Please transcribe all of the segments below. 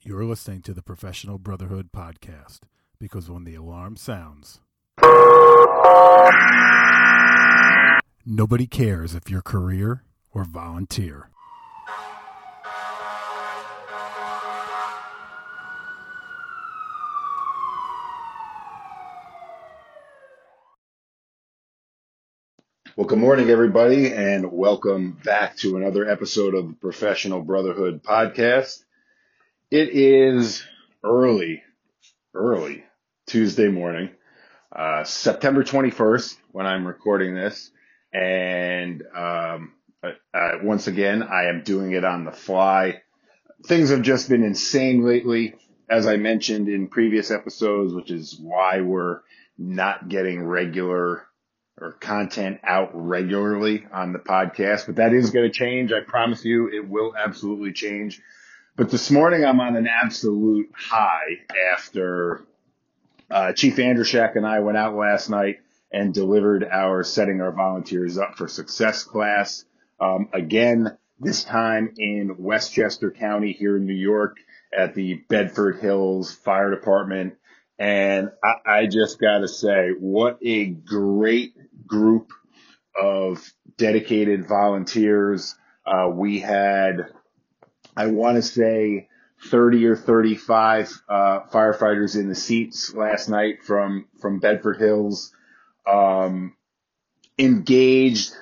You're listening to the Professional Brotherhood podcast because when the alarm sounds, nobody cares if you're career or volunteer. Well, good morning, everybody, and welcome back to another episode of the Professional Brotherhood podcast. It is early, early Tuesday morning, uh, September 21st, when I'm recording this. And um, uh, once again, I am doing it on the fly. Things have just been insane lately, as I mentioned in previous episodes, which is why we're not getting regular or content out regularly on the podcast, but that is going to change. I promise you it will absolutely change. But this morning I'm on an absolute high after uh, Chief Andrushak and I went out last night and delivered our setting our volunteers up for success class. Um, again, this time in Westchester County here in New York at the Bedford Hills Fire Department. And I, I just got to say, what a great group of dedicated volunteers. Uh, we had, I want to say, 30 or 35 uh, firefighters in the seats last night from from Bedford Hills, um, engaged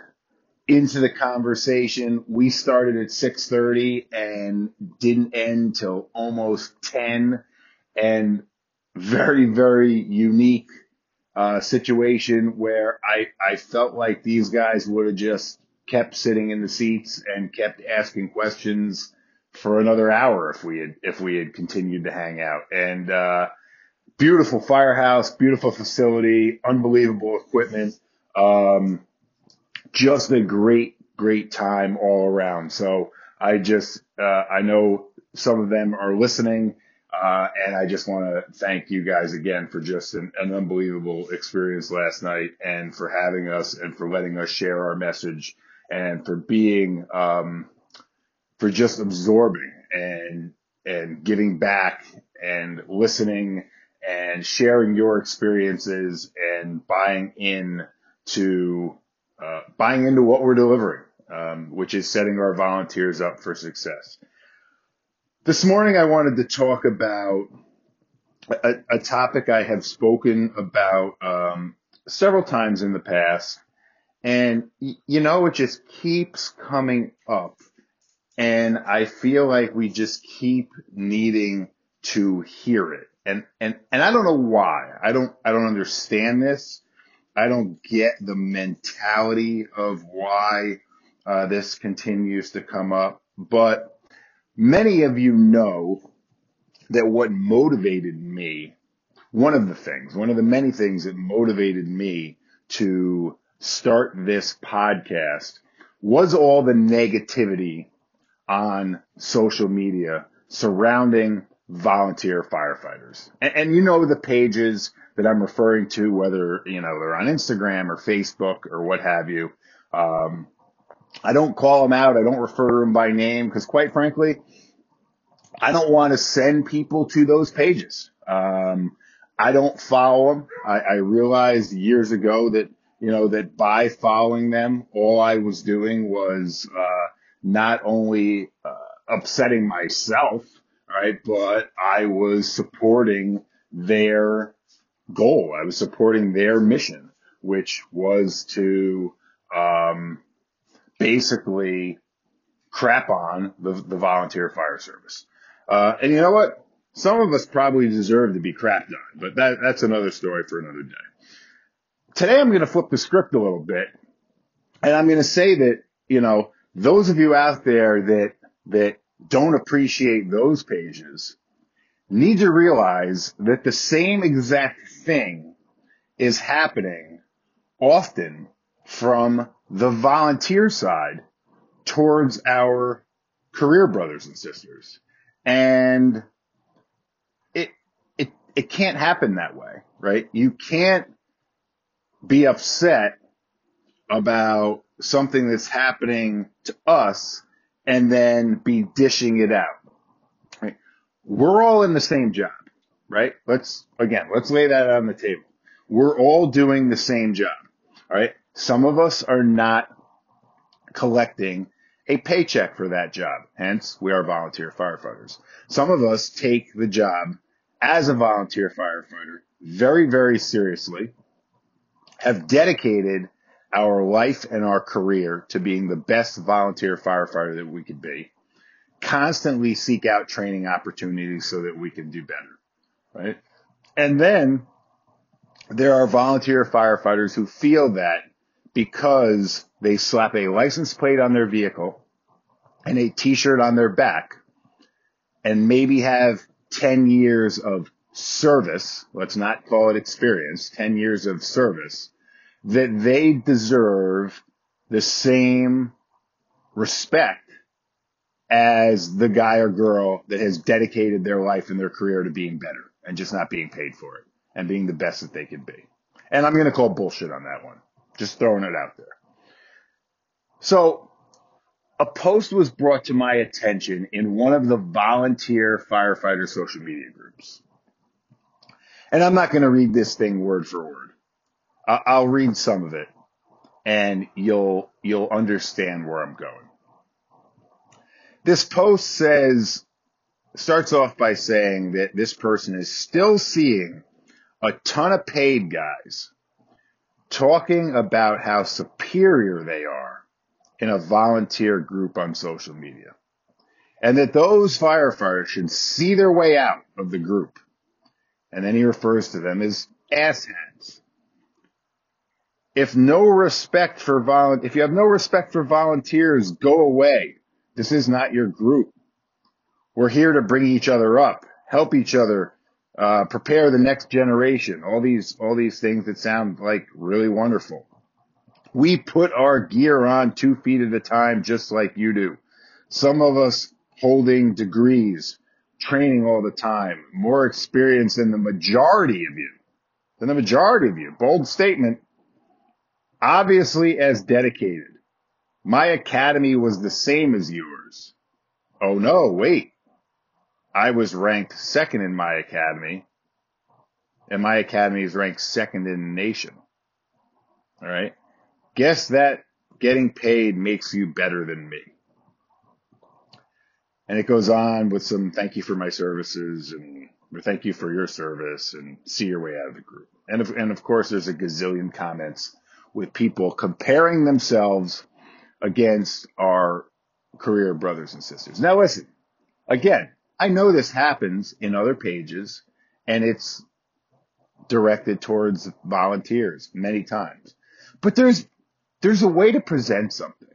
into the conversation. We started at 6:30 and didn't end till almost 10, and very very unique uh, situation where I, I felt like these guys would have just kept sitting in the seats and kept asking questions for another hour if we had if we had continued to hang out. And uh, beautiful firehouse, beautiful facility, unbelievable equipment, um, just a great great time all around. So I just uh, I know some of them are listening uh, and I just want to thank you guys again for just an, an, unbelievable experience last night and for having us and for letting us share our message and for being, um, for just absorbing and, and giving back and listening and sharing your experiences and buying in to, uh, buying into what we're delivering, um, which is setting our volunteers up for success. This morning, I wanted to talk about a, a topic I have spoken about um, several times in the past, and you know, it just keeps coming up, and I feel like we just keep needing to hear it, and and and I don't know why. I don't I don't understand this. I don't get the mentality of why uh, this continues to come up, but Many of you know that what motivated me, one of the things, one of the many things that motivated me to start this podcast was all the negativity on social media surrounding volunteer firefighters. And, and, you know the pages that I'm referring to, whether, you know, they're on Instagram or Facebook or what have you. Um, I don't call them out. I don't refer to them by name because quite frankly, I don't want to send people to those pages. Um, I don't follow them. I, I realized years ago that, you know, that by following them, all I was doing was, uh, not only, uh, upsetting myself, right, but I was supporting their goal. I was supporting their mission, which was to, um, basically crap on the, the volunteer fire service. Uh, and you know what? Some of us probably deserve to be crapped on, but that, that's another story for another day. Today I'm going to flip the script a little bit and I'm going to say that, you know, those of you out there that, that don't appreciate those pages need to realize that the same exact thing is happening often from the volunteer side towards our career brothers and sisters. And it, it, it can't happen that way, right? You can't be upset about something that's happening to us and then be dishing it out. Right? we're all in the same job, right? Let's, again, let's lay that on the table. We're all doing the same job, right? Some of us are not collecting a paycheck for that job. Hence, we are volunteer firefighters. Some of us take the job as a volunteer firefighter very, very seriously, have dedicated our life and our career to being the best volunteer firefighter that we could be, constantly seek out training opportunities so that we can do better, right? And then there are volunteer firefighters who feel that because they slap a license plate on their vehicle and a t-shirt on their back and maybe have 10 years of service, let's not call it experience, 10 years of service, that they deserve the same respect as the guy or girl that has dedicated their life and their career to being better and just not being paid for it and being the best that they can be. And I'm going to call bullshit on that one. Just throwing it out there. So a post was brought to my attention in one of the volunteer firefighter social media groups. And I'm not going to read this thing word for word. I'll read some of it and you'll, you'll understand where I'm going. This post says, starts off by saying that this person is still seeing a ton of paid guys talking about how superior they are in a volunteer group on social media. And that those firefighters should see their way out of the group. And then he refers to them as asshats. If no respect for vol, if you have no respect for volunteers, go away. This is not your group. We're here to bring each other up, help each other, uh, prepare the next generation. All these, all these things that sound like really wonderful. We put our gear on two feet at a time, just like you do. Some of us holding degrees, training all the time, more experience than the majority of you, than the majority of you. Bold statement. Obviously as dedicated. My academy was the same as yours. Oh no, wait. I was ranked second in my academy and my academy is ranked second in the nation. All right guess that getting paid makes you better than me. And it goes on with some thank you for my services and thank you for your service and see your way out of the group. And of, and of course, there's a gazillion comments with people comparing themselves against our career brothers and sisters. Now listen, again, I know this happens in other pages and it's directed towards volunteers many times, but there's there's a way to present something.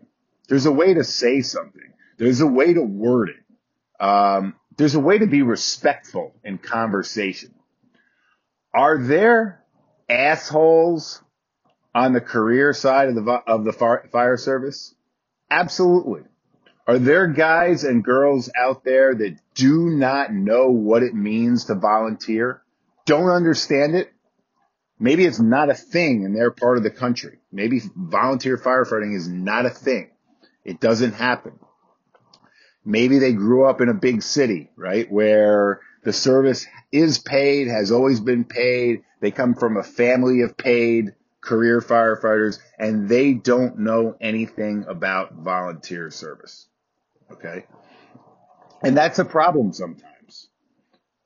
There's a way to say something. There's a way to word it. Um, there's a way to be respectful in conversation. Are there assholes on the career side of the of the fire service? Absolutely. Are there guys and girls out there that do not know what it means to volunteer? Don't understand it? Maybe it's not a thing in their part of the country. Maybe volunteer firefighting is not a thing. It doesn't happen. Maybe they grew up in a big city, right? Where the service is paid, has always been paid. They come from a family of paid career firefighters and they don't know anything about volunteer service. Okay. And that's a problem sometimes.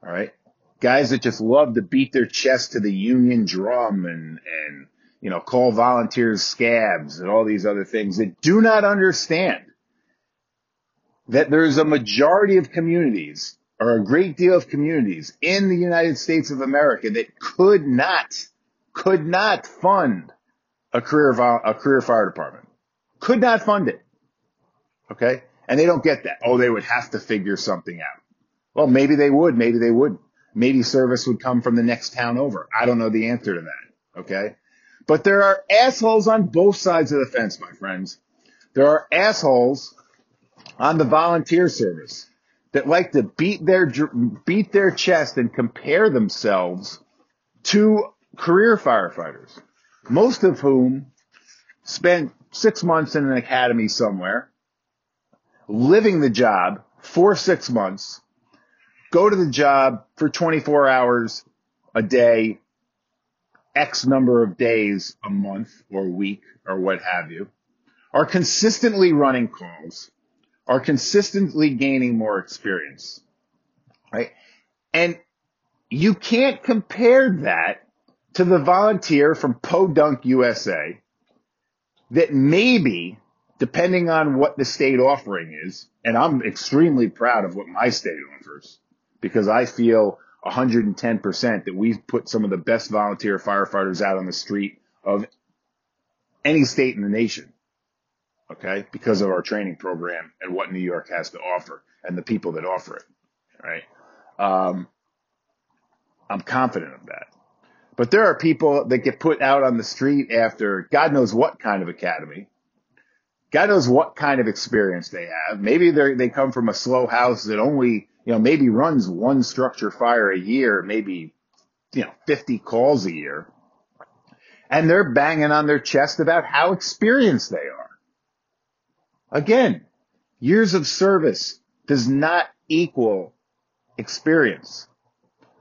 All right guys that just love to beat their chest to the union drum and, and, you know, call volunteers scabs and all these other things that do not understand that there's a majority of communities or a great deal of communities in the United States of America that could not, could not fund a career, a career fire department. Could not fund it. Okay. And they don't get that. Oh, they would have to figure something out. Well, maybe they would, maybe they wouldn't. Maybe service would come from the next town over. I don't know the answer to that. Okay. But there are assholes on both sides of the fence, my friends. There are assholes on the volunteer service that like to beat their, beat their chest and compare themselves to career firefighters, most of whom spent six months in an academy somewhere, living the job for six months, go to the job for 24 hours a day, X number of days a month or week or what have you, are consistently running calls, are consistently gaining more experience, right? And you can't compare that to the volunteer from Podunk, USA that maybe, depending on what the state offering is, and I'm extremely proud of what my state offers because I feel 110% that we've put some of the best volunteer firefighters out on the street of any state in the nation. Okay. Because of our training program and what New York has to offer and the people that offer it. Right. Um, I'm confident of that. But there are people that get put out on the street after God knows what kind of academy. God knows what kind of experience they have. Maybe they they come from a slow house that only, you know, maybe runs one structure fire a year, maybe, you know, 50 calls a year. And they're banging on their chest about how experienced they are. Again, years of service does not equal experience.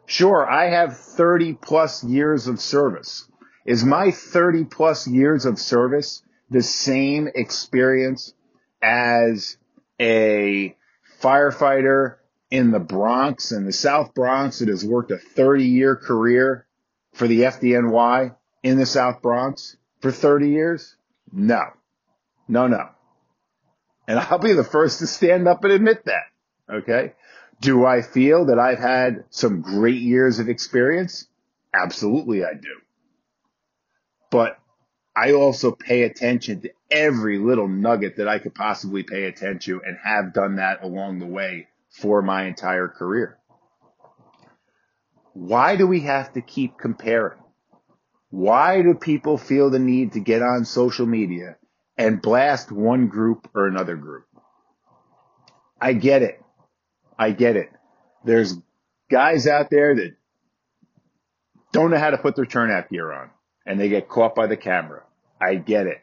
Sure, I have 30 plus years of service. Is my 30 plus years of service the same experience as a firefighter in the Bronx and the South Bronx that has worked a 30 year career for the FDNY in the South Bronx for 30 years? No, no, no. And I'll be the first to stand up and admit that. Okay. Do I feel that I've had some great years of experience? Absolutely I do. But I also pay attention to every little nugget that I could possibly pay attention to and have done that along the way for my entire career. Why do we have to keep comparing? Why do people feel the need to get on social media and blast one group or another group? I get it. I get it. There's guys out there that don't know how to put their turnout gear on and they get caught by the camera. I get it.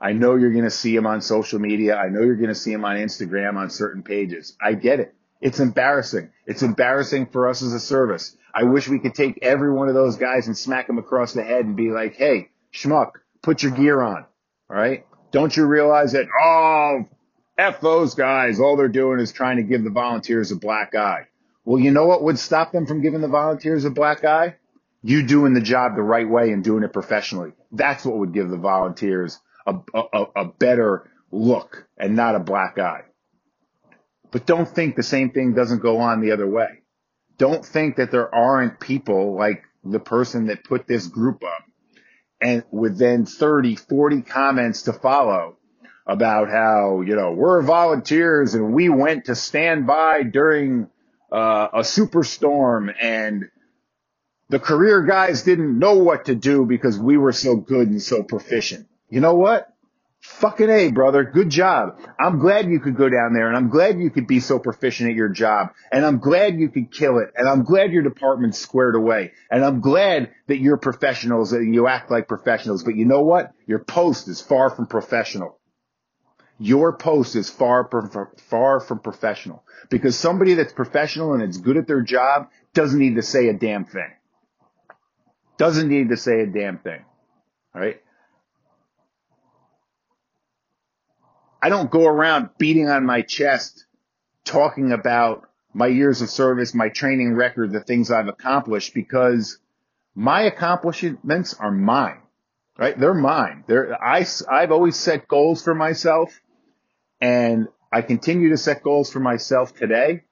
I know you're going to see them on social media. I know you're going to see them on Instagram on certain pages. I get it. It's embarrassing. It's embarrassing for us as a service. I wish we could take every one of those guys and smack them across the head and be like, Hey, schmuck, put your gear on. All right. Don't you realize that? Oh, F those guys. All they're doing is trying to give the volunteers a black eye. Well, you know what would stop them from giving the volunteers a black eye? You doing the job the right way and doing it professionally. That's what would give the volunteers a, a, a better look and not a black eye. But don't think the same thing doesn't go on the other way. Don't think that there aren't people like the person that put this group up and with then 30, 40 comments to follow about how, you know, we're volunteers and we went to stand by during uh, a superstorm and the career guys didn't know what to do because we were so good and so proficient. You know what? Fucking A, brother. Good job. I'm glad you could go down there and I'm glad you could be so proficient at your job and I'm glad you could kill it and I'm glad your department's squared away and I'm glad that you're professionals and you act like professionals. But you know what? Your post is far from professional your post is far, far from professional because somebody that's professional and is good at their job doesn't need to say a damn thing. Doesn't need to say a damn thing. All right. I don't go around beating on my chest talking about my years of service, my training record, the things I've accomplished because my accomplishments are mine, right? They're mine. They're, I, I've always set goals for myself and I continue to set goals for myself today.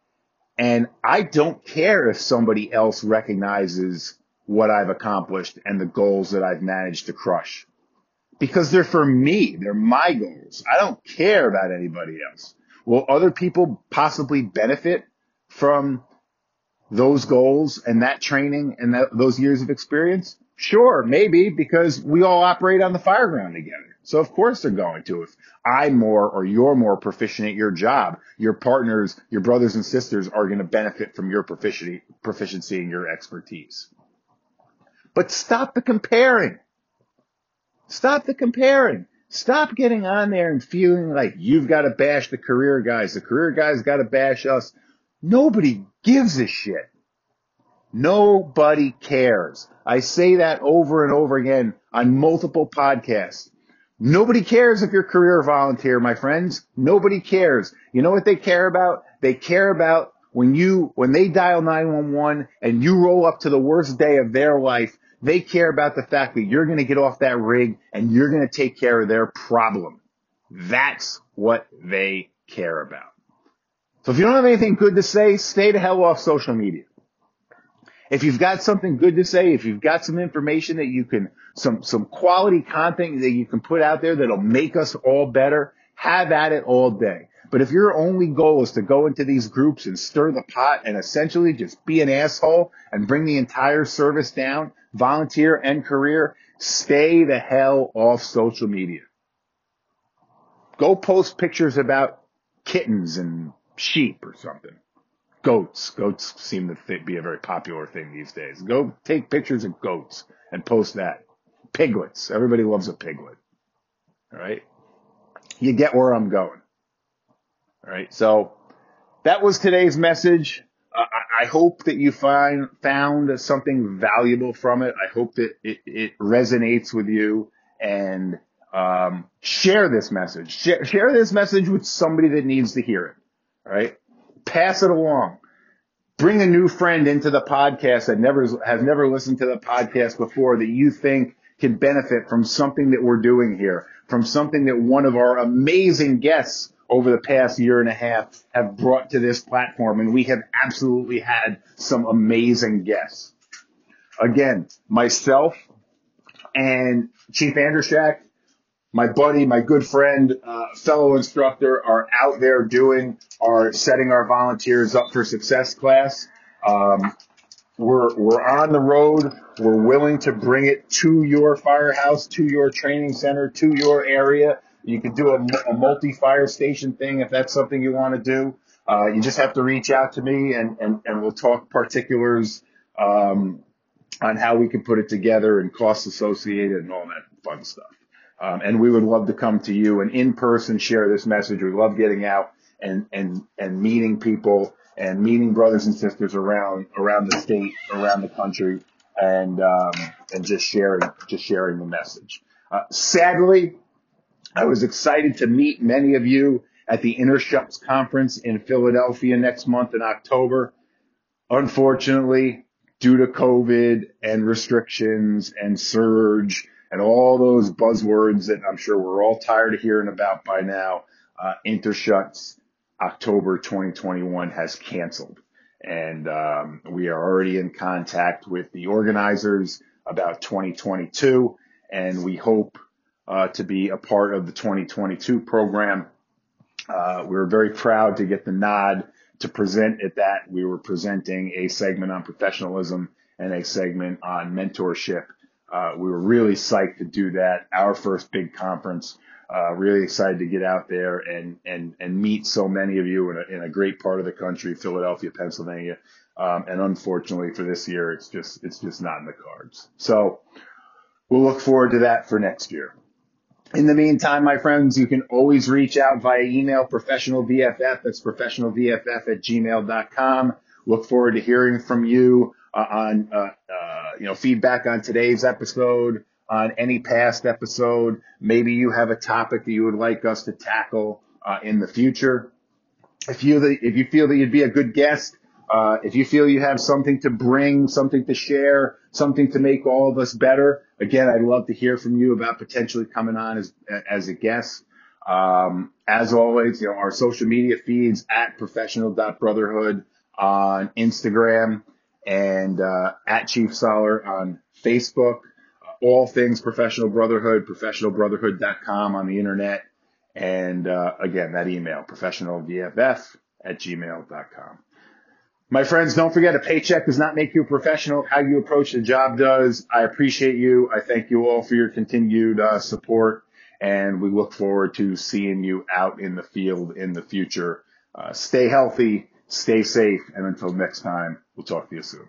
And I don't care if somebody else recognizes what I've accomplished and the goals that I've managed to crush because they're for me. They're my goals. I don't care about anybody else. Will other people possibly benefit from those goals and that training and that, those years of experience? Sure, maybe because we all operate on the fire ground together. So of course they're going to. If I'm more or you're more proficient at your job, your partners, your brothers and sisters are going to benefit from your proficiency, proficiency and your expertise. But stop the comparing. Stop the comparing. Stop getting on there and feeling like you've got to bash the career guys. The career guys got to bash us. Nobody gives a shit? Nobody cares. I say that over and over again on multiple podcasts. Nobody cares if you're a career volunteer, my friends. Nobody cares. You know what they care about? They care about when you, when they dial 911 and you roll up to the worst day of their life, they care about the fact that you're going to get off that rig and you're going to take care of their problem. That's what they care about. So if you don't have anything good to say, stay the hell off social media. If you've got something good to say, if you've got some information that you can, some, some quality content that you can put out there that'll make us all better, have at it all day. But if your only goal is to go into these groups and stir the pot and essentially just be an asshole and bring the entire service down, volunteer and career, stay the hell off social media. Go post pictures about kittens and sheep or something goats. Goats seem to be a very popular thing these days. Go take pictures of goats and post that. Piglets. Everybody loves a piglet. All right. You get where I'm going. All right. So that was today's message. Uh, I hope that you find found something valuable from it. I hope that it, it resonates with you and um, share this message. Share, share this message with somebody that needs to hear it. All right pass it along. Bring a new friend into the podcast that never has never listened to the podcast before that you think can benefit from something that we're doing here, from something that one of our amazing guests over the past year and a half have brought to this platform. And we have absolutely had some amazing guests. Again, myself and Chief Andershak my buddy, my good friend, uh, fellow instructor are out there doing our setting our volunteers up for success class. Um, we're, we're on the road. We're willing to bring it to your firehouse, to your training center, to your area. You can do a, a multi-fire station thing if that's something you want to do. Uh, you just have to reach out to me and, and, and we'll talk particulars, um, on how we can put it together and costs associated and all that fun stuff. Um, and we would love to come to you and in person share this message. We love getting out and, and, and meeting people and meeting brothers and sisters around, around the state, around the country and, um, and just sharing, just sharing the message. Uh, sadly, I was excited to meet many of you at the Interschutz conference in Philadelphia next month in October. Unfortunately, due to COVID and restrictions and surge, and all those buzzwords that I'm sure we're all tired of hearing about by now. Uh, Interschutz October 2021 has canceled. And um, we are already in contact with the organizers about 2022, and we hope uh, to be a part of the 2022 program. Uh, we were very proud to get the nod to present at that. We were presenting a segment on professionalism and a segment on mentorship uh, we were really psyched to do that. Our first big conference. Uh, really excited to get out there and and and meet so many of you in a, in a great part of the country, Philadelphia, Pennsylvania. Um, and unfortunately for this year, it's just it's just not in the cards. So we'll look forward to that for next year. In the meantime, my friends, you can always reach out via email, professional VFF. That's professionalvff at gmail.com. Look forward to hearing from you uh, on uh, uh, you know feedback on today's episode, on any past episode. Maybe you have a topic that you would like us to tackle uh, in the future. If you if you feel that you'd be a good guest, uh, if you feel you have something to bring, something to share, something to make all of us better, again, I'd love to hear from you about potentially coming on as as a guest. Um, as always, you know, our social media feeds at professional.brotherhood on Instagram and uh, at Chief Soller on Facebook. Uh, all things Professional Brotherhood, professionalbrotherhood.com on the internet. And uh, again, that email, professionalvff at gmail.com. My friends, don't forget a paycheck does not make you a professional. How you approach the job does. I appreciate you. I thank you all for your continued uh, support, and we look forward to seeing you out in the field in the future. Uh, stay healthy, stay safe, and until next time, we'll talk to you soon.